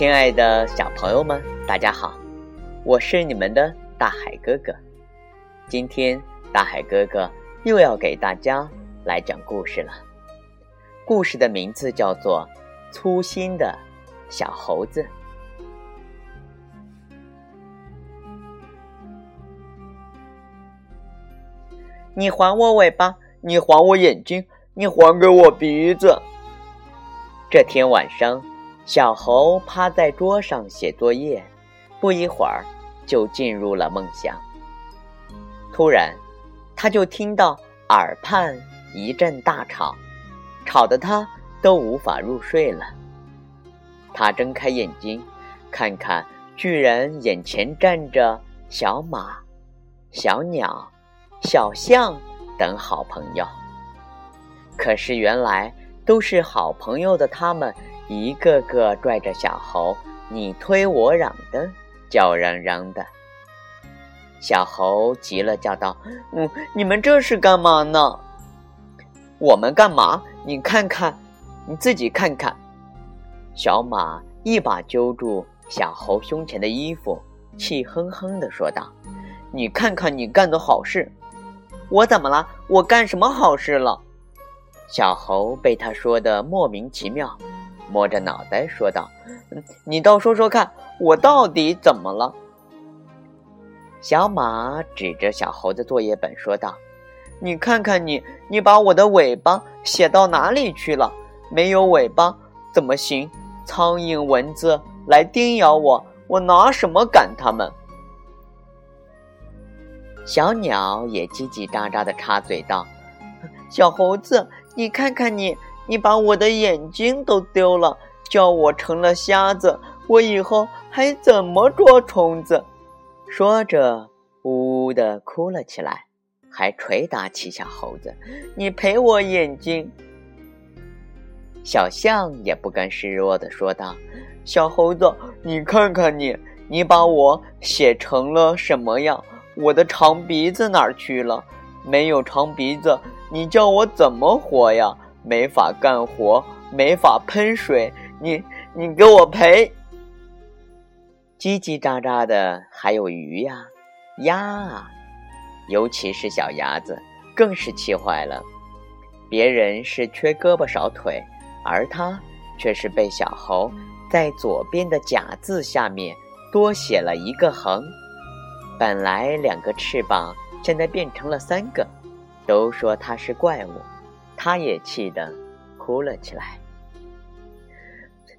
亲爱的小朋友们，大家好，我是你们的大海哥哥。今天大海哥哥又要给大家来讲故事了。故事的名字叫做《粗心的小猴子》。你还我尾巴，你还我眼睛，你还给我鼻子。这天晚上，小猴趴在桌上写作业，不一会儿就进入了梦乡。突然，他就听到耳畔一阵大吵，吵得他都无法入睡了。他睁开眼睛，看看，居然眼前站着小马、小鸟。小象等好朋友，可是原来都是好朋友的他们，一个个拽着小猴，你推我嚷的，叫嚷嚷的。小猴急了，叫道：“嗯，你们这是干嘛呢？我们干嘛？你看看，你自己看看。”小马一把揪住小猴胸前的衣服，气哼哼地说道：“你看看你干的好事。”我怎么了？我干什么好事了？小猴被他说的莫名其妙，摸着脑袋说道：“你倒说说看，我到底怎么了？”小马指着小猴子作业本说道：“你看看你，你把我的尾巴写到哪里去了？没有尾巴怎么行？苍蝇、蚊子来叮咬我，我拿什么赶它们？”小鸟也叽叽喳喳的插嘴道：“小猴子，你看看你，你把我的眼睛都丢了，叫我成了瞎子，我以后还怎么捉虫子？”说着，呜呜地哭了起来，还捶打起小猴子：“你赔我眼睛！”小象也不甘示弱地说道：“小猴子，你看看你，你把我写成了什么样？”我的长鼻子哪儿去了？没有长鼻子，你叫我怎么活呀？没法干活，没法喷水，你你给我赔！叽叽喳喳的还有鱼呀、鸭啊，尤其是小鸭子，更是气坏了。别人是缺胳膊少腿，而他却是被小猴在左边的“甲”字下面多写了一个横。本来两个翅膀，现在变成了三个，都说他是怪物，他也气得哭了起来。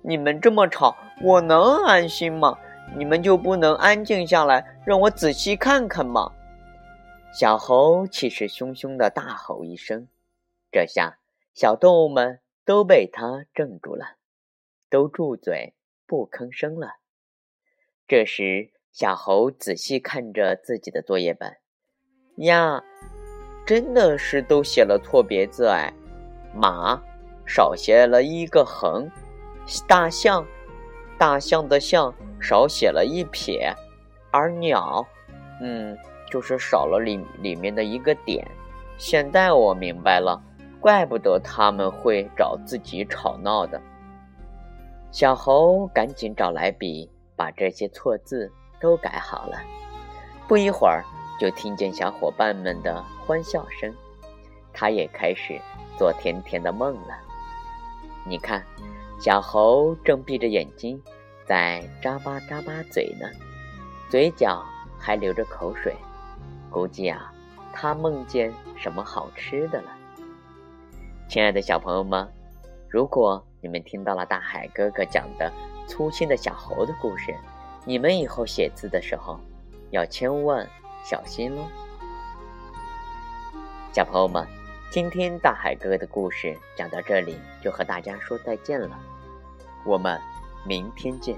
你们这么吵，我能安心吗？你们就不能安静下来，让我仔细看看吗？小猴气势汹汹的大吼一声，这下小动物们都被他镇住了，都住嘴不吭声了。这时。小猴仔细看着自己的作业本，呀，真的是都写了错别字哎！马少写了一个横，大象，大象的象少写了一撇，而鸟，嗯，就是少了里里面的一个点。现在我明白了，怪不得他们会找自己吵闹的。小猴赶紧找来笔，把这些错字。都改好了，不一会儿就听见小伙伴们的欢笑声，他也开始做甜甜的梦了。你看，小猴正闭着眼睛在眨巴眨巴嘴呢，嘴角还流着口水，估计啊，他梦见什么好吃的了。亲爱的小朋友们，如果你们听到了大海哥哥讲的粗心的小猴的故事，你们以后写字的时候，要千万小心喽，小朋友们，今天大海哥哥的故事讲到这里，就和大家说再见了，我们明天见。